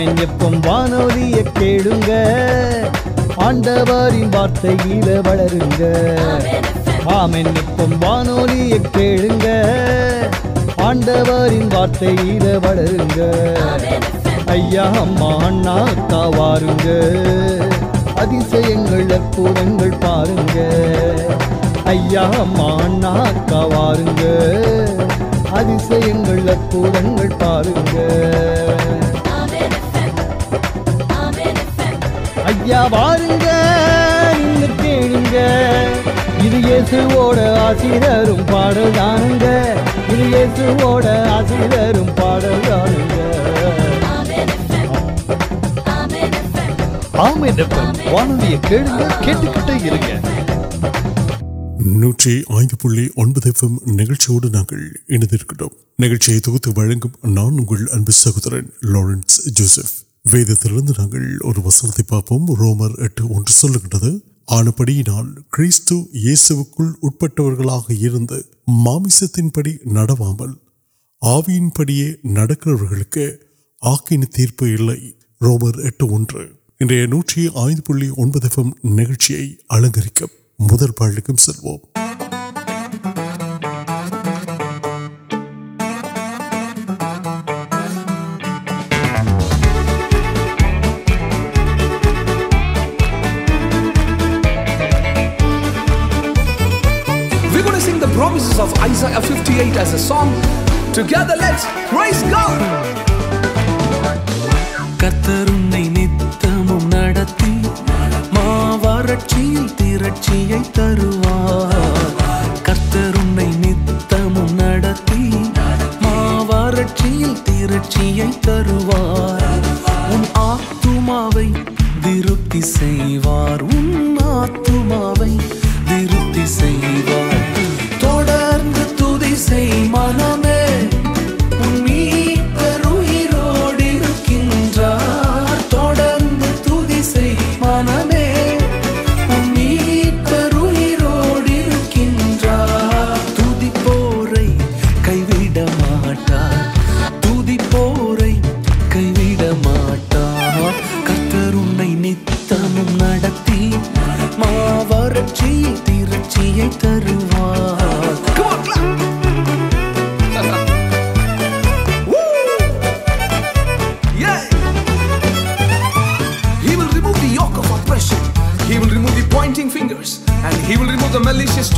یا پانولی کار وارت وغیرہ آمین پانولی کار وارت وایہ کا وایشن کو ناکی گوگل پا نو نوڈیا ناندر لورس வேதத்திலிருந்து நாங்கள் ஒரு வசனத்தை பார்ப்போம் ரோமர் எட்டு ஒன்று சொல்லுகின்றது ஆனபடியினால் கிறிஸ்து இயேசுவுக்குள் உட்பட்டவர்களாக இருந்து மாமிசத்தின்படி நடவாமல் ஆவியின்படியே நடக்கிறவர்களுக்கு ஆக்கின தீர்ப்பு இல்லை promises of Isaiah 58 as a song. Together, let's praise God.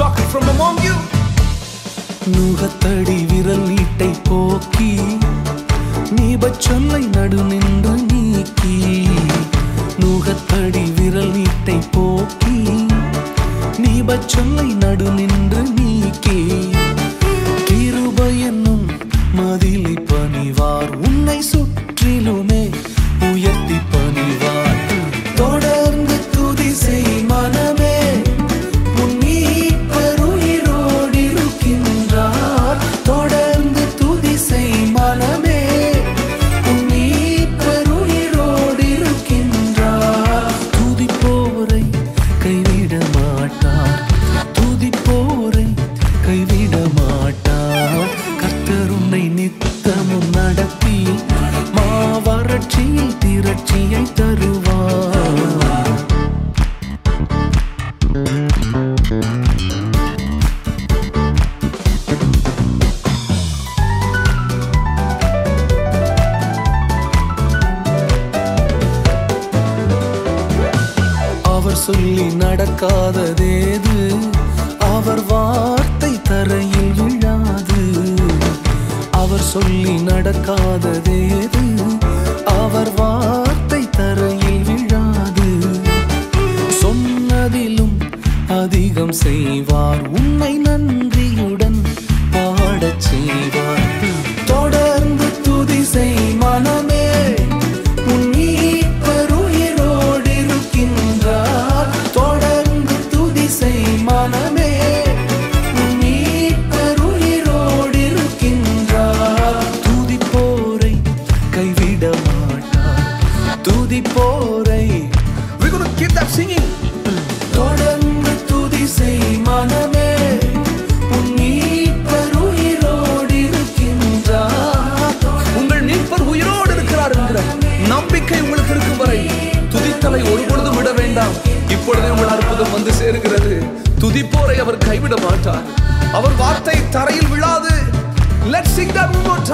ورکل نڑ نوکی کئی وارت ترا دے لوٹ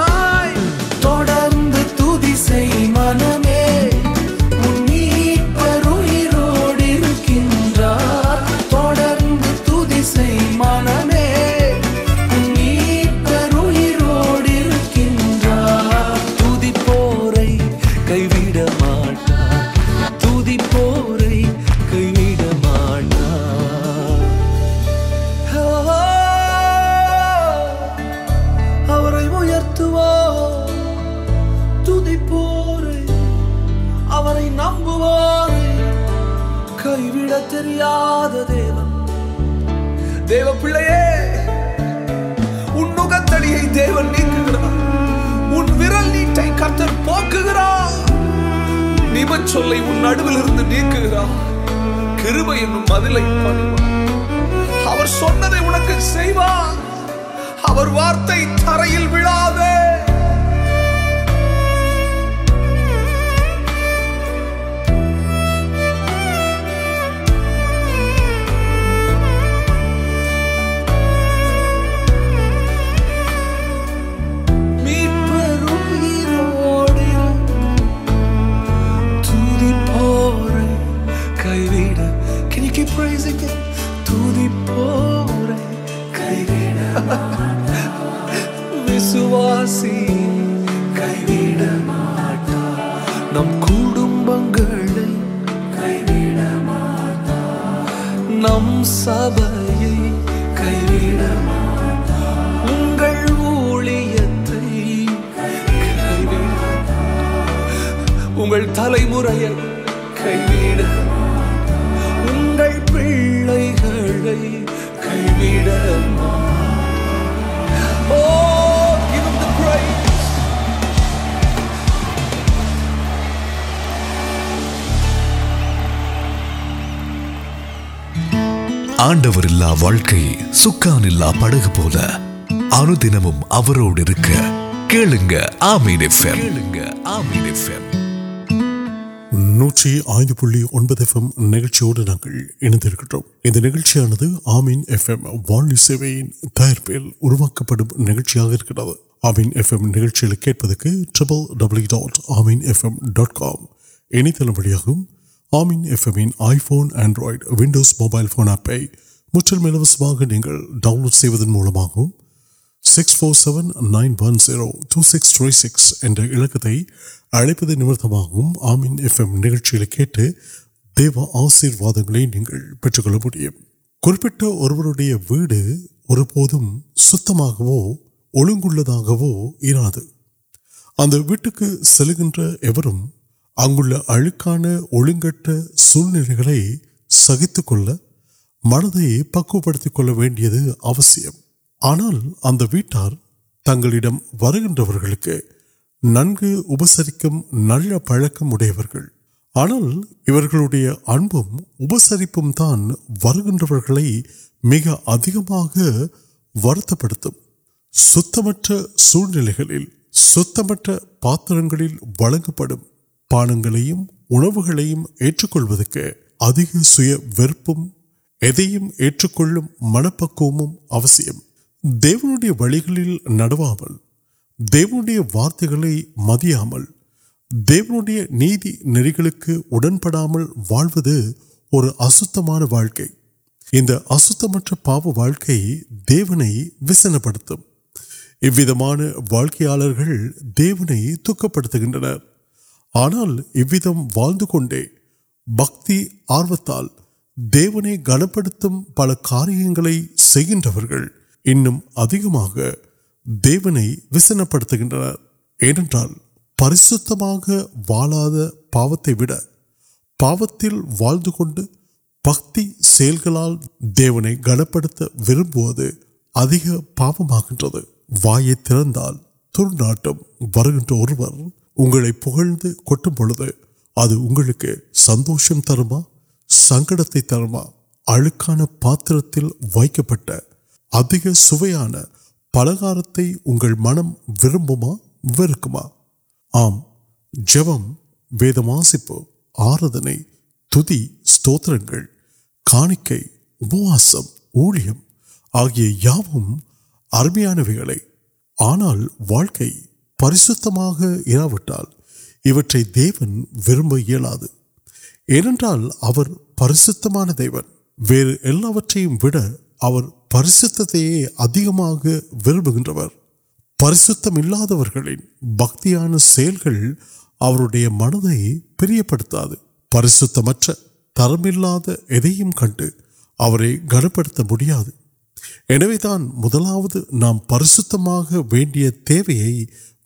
ஆண்டவர் இல்லா வாழ்க்கை சுக்கான் இல்லா படகு போல அனுதினமும் அவரோடு இருக்க கேளுங்க நூற்றி ஐந்து புள்ளி ஒன்பது எஃப்எம் நிகழ்ச்சியோடு நாங்கள் இணைந்திருக்கிறோம் இந்த நிகழ்ச்சியானது ஆமீன் எஃப்எம் வாழ்நி சேவையின் தயாரிப்பில் உருவாக்கப்படும் நிகழ்ச்சியாக இருக்கிறது ஆமீன் எஃப்எம் நிகழ்ச்சிகளை கேட்பதற்கு triple W dot Ameen FM dot com இணையதளம் வழியாகவும் مکسم نیٹ آسرواد ویڈیو அங்குள்ள அழுக்கான ஒழுங்கற்ற சூழ்நிலைகளை சகித்துக் கொள்ள மனதை பக்குவப்படுத்திக் கொள்ள வேண்டியது அவசியம் ஆனால் அந்த வீட்டார் தங்களிடம் வருகின்றவர்களுக்கு நன்கு உபசரிக்கும் நல்ல பழக்கம் உடையவர்கள் ஆனால் இவர்களுடைய அன்பும் உபசரிப்பும் தான் வருகின்றவர்களை மிக அதிகமாக வருத்தப்படுத்தும் சுத்தமற்ற சூழ்நிலைகளில் சுத்தமற்ற பாத்திரங்களில் வழங்கப்படும் பானங்களையும் உணவுகளையும் ஏற்றுக்கொள்வதற்கு அதிக சுய வெறுப்பும் எதையும் ஏற்றுக்கொள்ளும் மனப்பக்குவமும் அவசியம் தேவனுடைய வழிகளில் நடுவாமல் தேவனுடைய வார்த்தைகளை மதியாமல் தேவனுடைய நீதி நெறிகளுக்கு உடன்படாமல் வாழ்வது ஒரு அசுத்தமான வாழ்க்கை இந்த அசுத்தமற்ற பாவ வாழ்க்கை தேவனை விசனப்படுத்தும் இவ்விதமான வாழ்க்கையாளர்கள் தேவனை துக்கப்படுத்துகின்றனர் ஆனால் இவ்விதம் வாழ்ந்து கொண்டே பக்தி ஆர்வத்தால் தேவனை கனப்படுத்தும் பல காரியங்களை செய்கின்றவர்கள் இன்னும் அதிகமாக தேவனை விசனப்படுத்துகின்றனர் ஏனென்றால் பரிசுத்தமாக வாழாத பாவத்தை விட பாவத்தில் வாழ்ந்து கொண்டு பக்தி செயல்களால் தேவனை கனப்படுத்த விரும்புவது அதிக பாவமாகின்றது வாயை திறந்தால் துர்நாட்டம் வருகின்ற ஒருவர் உங்களை புகழ்ந்து கொட்டும் பொழுது அது உங்களுக்கு சந்தோஷம் தருமா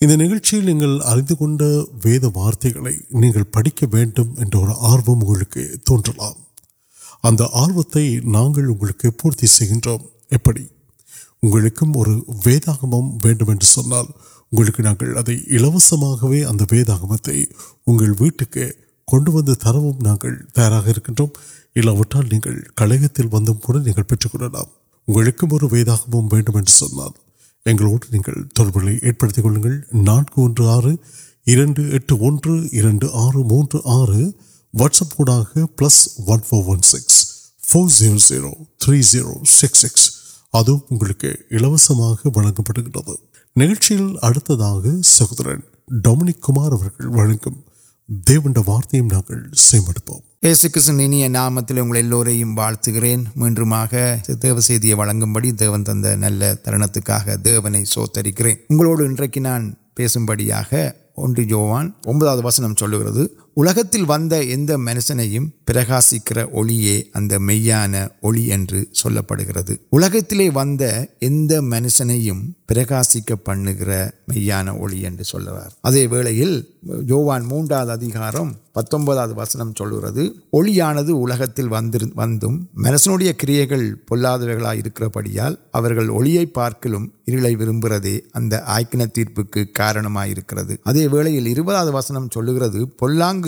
اند وارت پڑھ کے آروم تو آر پورتی اور ویدا میڈم ویٹ کے کنوند تر تیار کلیات وند نہیں پیٹکا اور وید گم ویمار எங்களோடு நீங்கள் தொடர்புகளை ஏற்படுத்திக் கொள்ளுங்கள் நான்கு ஒன்று ஆறு இரண்டு எட்டு ஒன்று இரண்டு ஆறு மூன்று پیس کیس ان نام تیل واضح گریں میم دیو سیاں بڑی دیون تل ترکنے سوترکروڈ انسم بڑی جوان چل گیا ونسکران پہ منشنک پڑ گران موکار پتہ وسنگ ونسا بڑی اویلی پارک لوگوں ویرپکار وسنگ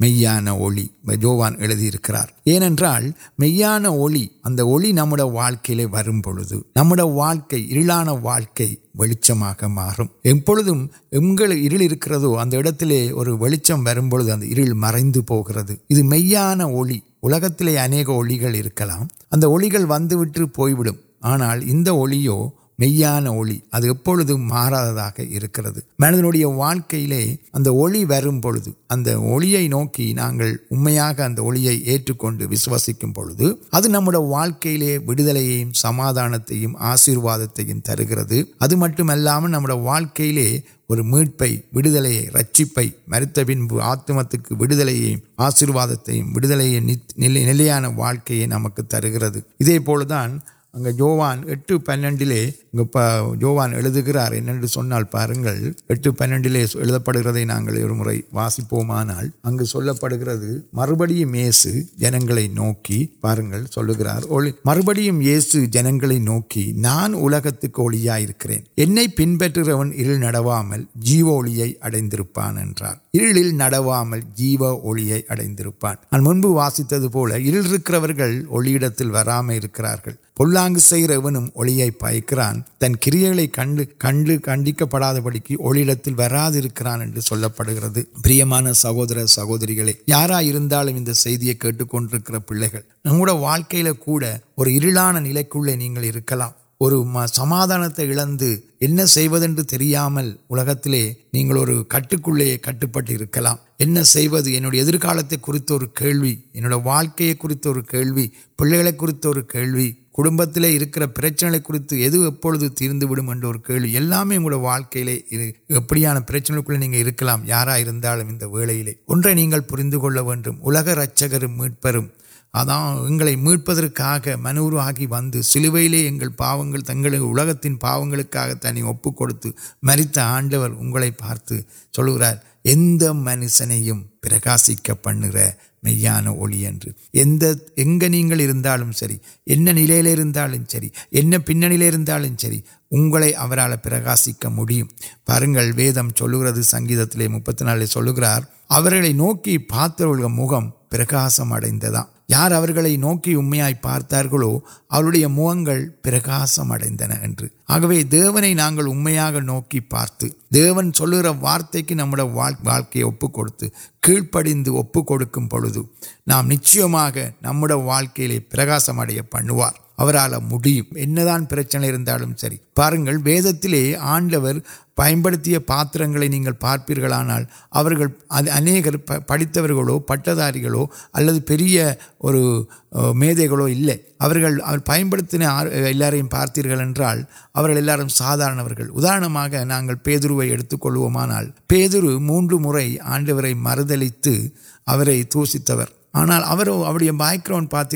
میان جوان واقعی وردو نمکان واقع ولیچ ماردم کروتر وو مرد ابھی میان اے اینک الکل ون پوئر آنا میانپا رہے میرے واقعی نوکی ناچوسی ابھی نوکل سمادانت آشیواد اب مٹم النب آت مشیواد نوکے نمک تر گروپ اگ جو پنڈل پنڈل پڑھنے واسیپان پڑھ رہے مربڑ جنگ نوکی پارک مربڑی جنگ نوکی نانیاں ان پی نڑو مل جیوی اڑند جیوان واحم اہ یہ پائےکر تنیا پڑا بڑی وہ سہور سہورگ یارال کٹک پہ كور اور نل كے لیے نہیں كل سماد پہلو کڑبت پر تیوہار واقعی لے جانے پرچنے یار ویسے کلک رچ م آدمی میٹھا منور آکی ولویلے پاس تنگ ابھی پاگ کچھ مریت آڈر اگلے پارتھ منشن پر پڑھ رہ ملیم سی نال پھر سر اگلے آکاسک مرگل ویدم چل گرد سنگت مال سلکر علی نوکی پار مرکشم یار نوکائی پارتارویل پرکاسم آگ پارتن وارت کی نمک نو نم واقعہ سرد تے آڈر پاتر پارپیان پڑت پٹدار پہ ملے پیار پارتر سادار مو آئی مرد دوشت آنا بیکر پارت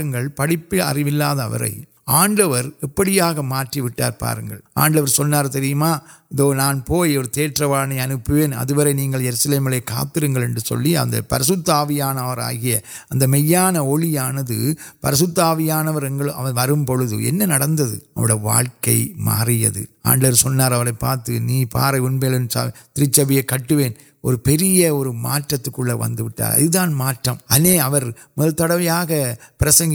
کر آنڈر ابڑی معٹھی پارنگ آڈر تریم دو نان پوئ اور تیٹوڑنے ابھی یس سیم کا میان پاوی آنا ووند واقع مارلور کٹوین اور پہ اور ابھی ملتیا پر پرسک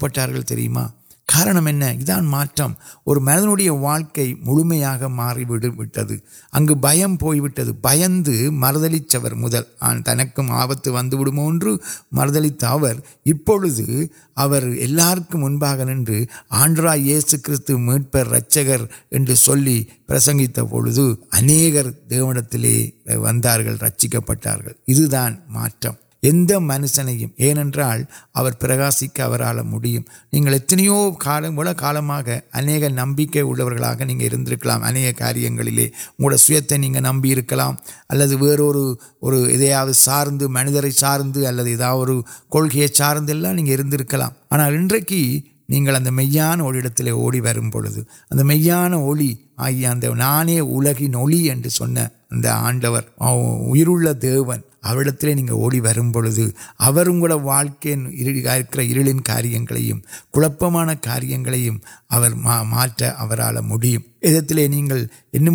پہ کارنمان مردے واقع مومیا ماری بھم پوٹ مرد من کو آپت ون مردک منفا نو آنڈر کچر پرسنت پورکر دیوت و پھر دان یشنگ یعنی پرکاسک آپ اتنا ملک اہم نمک اہارے وہ نمک اللہ وغیرہ سارد منظر سارے الکے سارد نہیں کرنا کہ نہیں ملے اوڑھے اب مان آئی انانے الگ نولی اگر آڈر اردن اڑتی کاریہ کار م یہاں ان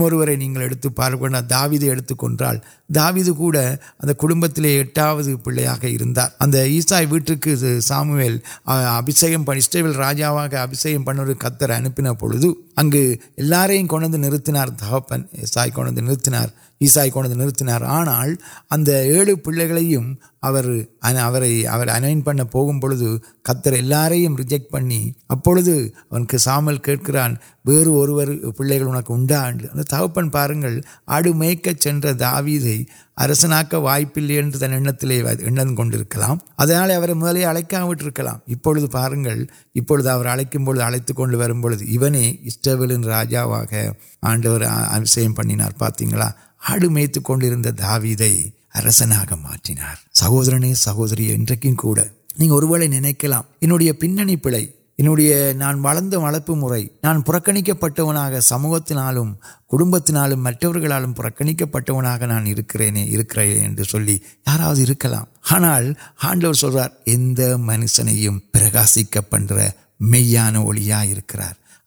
پار دا کون داوی کور ادبت پاس ویٹک سامویل ابھی راجا ابھی کتر اُنپنپور کون سے نتپن سائت کنتنا آنا پیم پتر پی ابھی سامل کھکر ولائیگ آڑ میک داوی وائپلے تنگ کو ملے اڑکاٹر پارن امداد اڑتی کن واجا آنڈر پین پاتا آڈر داوی سہور نے سہوری انوکے نام پہ نان واضح واپس سموتی پہ نان یار آنا منشن پر پڑھ رہا وہ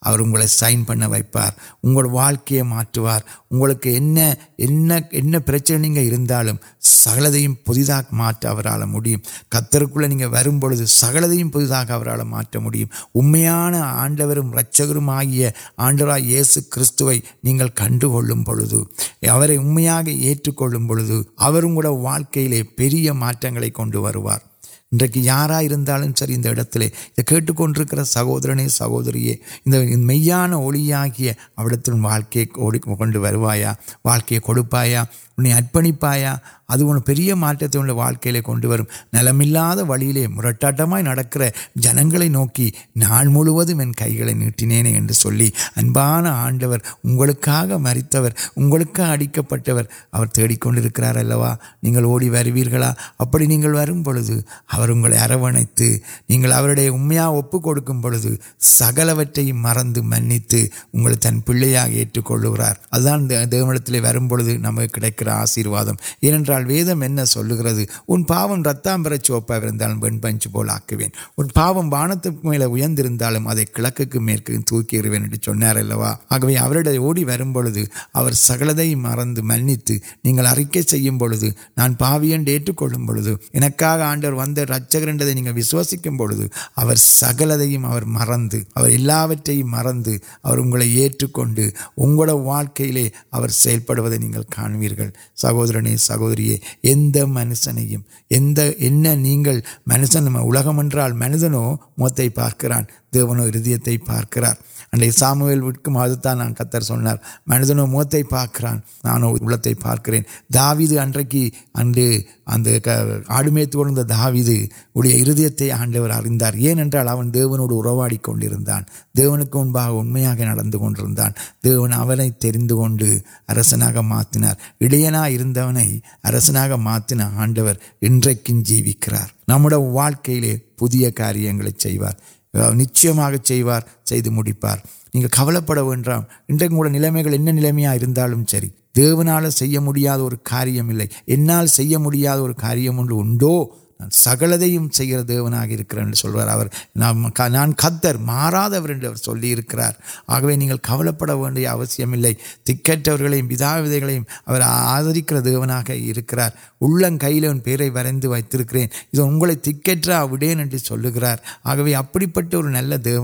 اور سائن پڑ وار واقع اگلے پرچن نہیں سکل پہ ملک کتنے وو سکل پہ آل مان آڈر رچی آنڈر یہ سب نہیں کنکر امیا کلو واقعی پہن انارا کنکر سہورن سہوری میانیا اب تو ارپنی پائا ادھیاں واقعی کن ول ملا لیے مرٹ جنگ نوکی نا مجھے ابان آڈر اگ مریت اگلک اڑک پیڑکارلوا نہیں ابھی نہیں ووگ اروت امیا کچھ سکلوٹ مرد منت پاگ دی آشیواد ویم آنڈر سہو سہ منسل منظر موتے پارک ہار سام سرجن مارکران پارک داوید اچھی اِن آئے تردو داڑی ہر آڈر اردو یا دیونی امریکہ نرکان دیونت متنار اڑیا متنی آڈر انجکر نمک کاروار نچار چیپار نہیں کبل پڑو نگر نلمیاں سر دیونا سے کاریہ انہ ماریہم سگل نان کتر ماراتر كرے تکھیم كیدا آدری كر دیكر كی پیری وردی وكریں اگلے تکے چل گی اب نل دی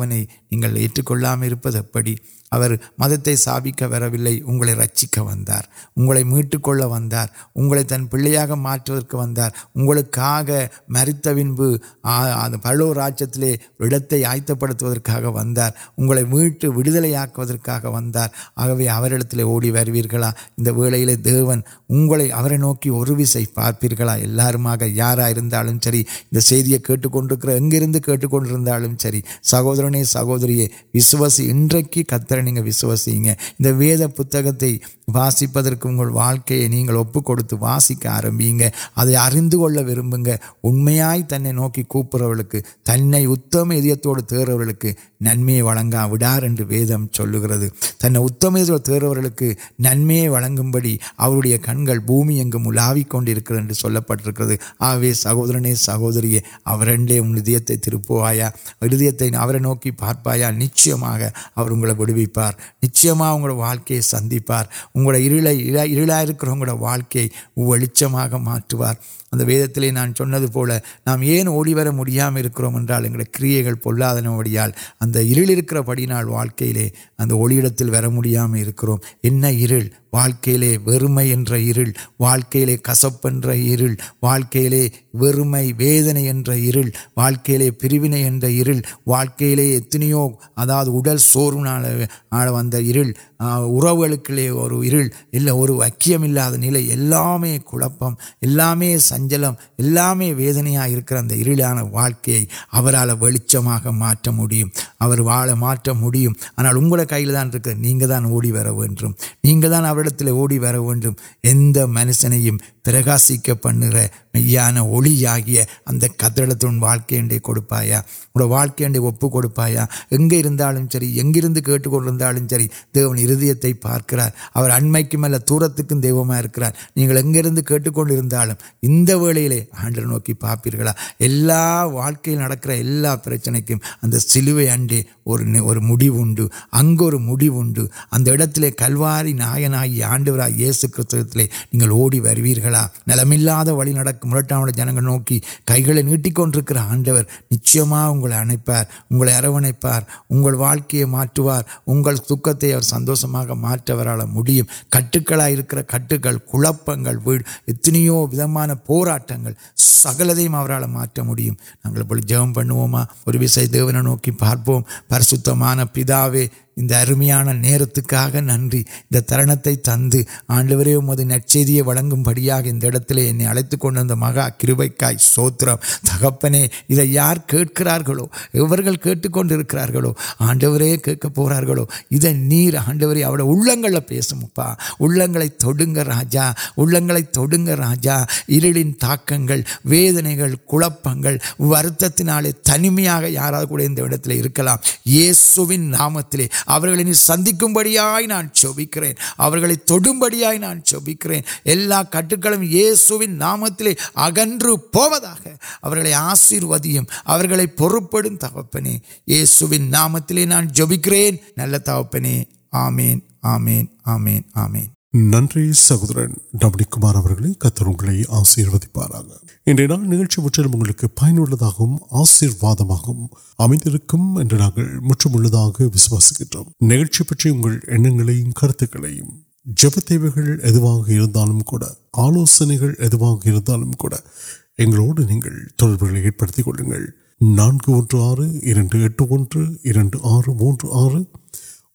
یہاں پڑھی اور مدتے ساپک ویچک ویٹکواروں تن پیلیا وا مرت پلوت آدھا ویٹ ویلیا ووڑا انگلے نوکی اور پارپیم یار انٹر اگرے کنال سہور سہو تموک نمگ کنمی کنو سہور سہوری نوک نچ گوبھی پارچ واقع سندر واقع اب وید تی نام چولہ نام ملوال اگر ایکلکر پڑنا واقعی لے کے ویام کرنا عل واکل واقع لے کسپلے ویدنے واقعی لاک سور اروک اور اکیماد نل امام کم سنچل اے ویدن واقع واڑ منال کئی دانکاوڑی وانٹل اوڑی وار منشن پر پھر میان وہی اگر کتر واقع ان کے اب کڑپائا اگلے اگرکن پارکرار دور دیکھنے کے کلواری ناڈو کلو نلم جنگ نوکی کئی گیٹک آڈر نچھوار کٹکڑا کٹکل اتنا پورٹ سکل ملے جب پڑوس دیو نوکی پارپم پریشان پہ انمتک نن تر تھی آڈو مجھے نچنگ انٹ تو اڑتی کون مغا کب سوتر تک اپنے یار کنکرو آڈو کورونی اوپر پیسوں پہ انگا تاجا تا کہ ویدنے گھرتی تنیمیا یارکل یہ سنت سند نانب کرانبکر کٹک نام تک اگن پوشیو دل پڑپے یہ سام تے نان چل تک آمین آمین آمین آمین நன்றி சகோதரன் டமினிக் குமார் அவர்களே கத்தர் உங்களை ஆசீர்வதிப்பாராக இன்றைய நாள் நிகழ்ச்சி முற்றிலும் உங்களுக்கு பயனுள்ளதாகவும் ஆசீர்வாதமாகவும் அமைந்திருக்கும் என்று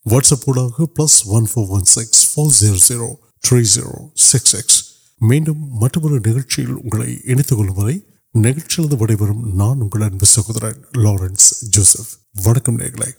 நாங்கள் முற்றுமுள்ளதாக விசுவாசிக்கின்றோம் நிகழ்ச்சி பற்றி உங்கள் எண்ணங்களையும் கருத்துக்களையும் ஜெப தேவைகள் எதுவாக இருந்தாலும் கூட ஆலோசனைகள் எதுவாக இருந்தாலும் கூட எங்களோடு நீங்கள் தொடர்புகளை ஏற்படுத்திக் கொள்ளுங்கள் நான்கு ஒன்று ஆறு இரண்டு எட்டு ஒன்று இரண்டு ஆறு மூன்று ஆறு வாட்ஸ்அப் ஊடாக plus one four one six four zero zero three zero six six மீண்டும் மற்றொரு நிகழ்ச்சியில் உங்களை இணைத்துக் கொள்ளும் வரை நிகழ்ச்சியிலிருந்து விடைபெறும் நான் உங்கள் அன்பு சகோதரன் லாரன்ஸ் ஜோசப் வணக்கம் நேர்களை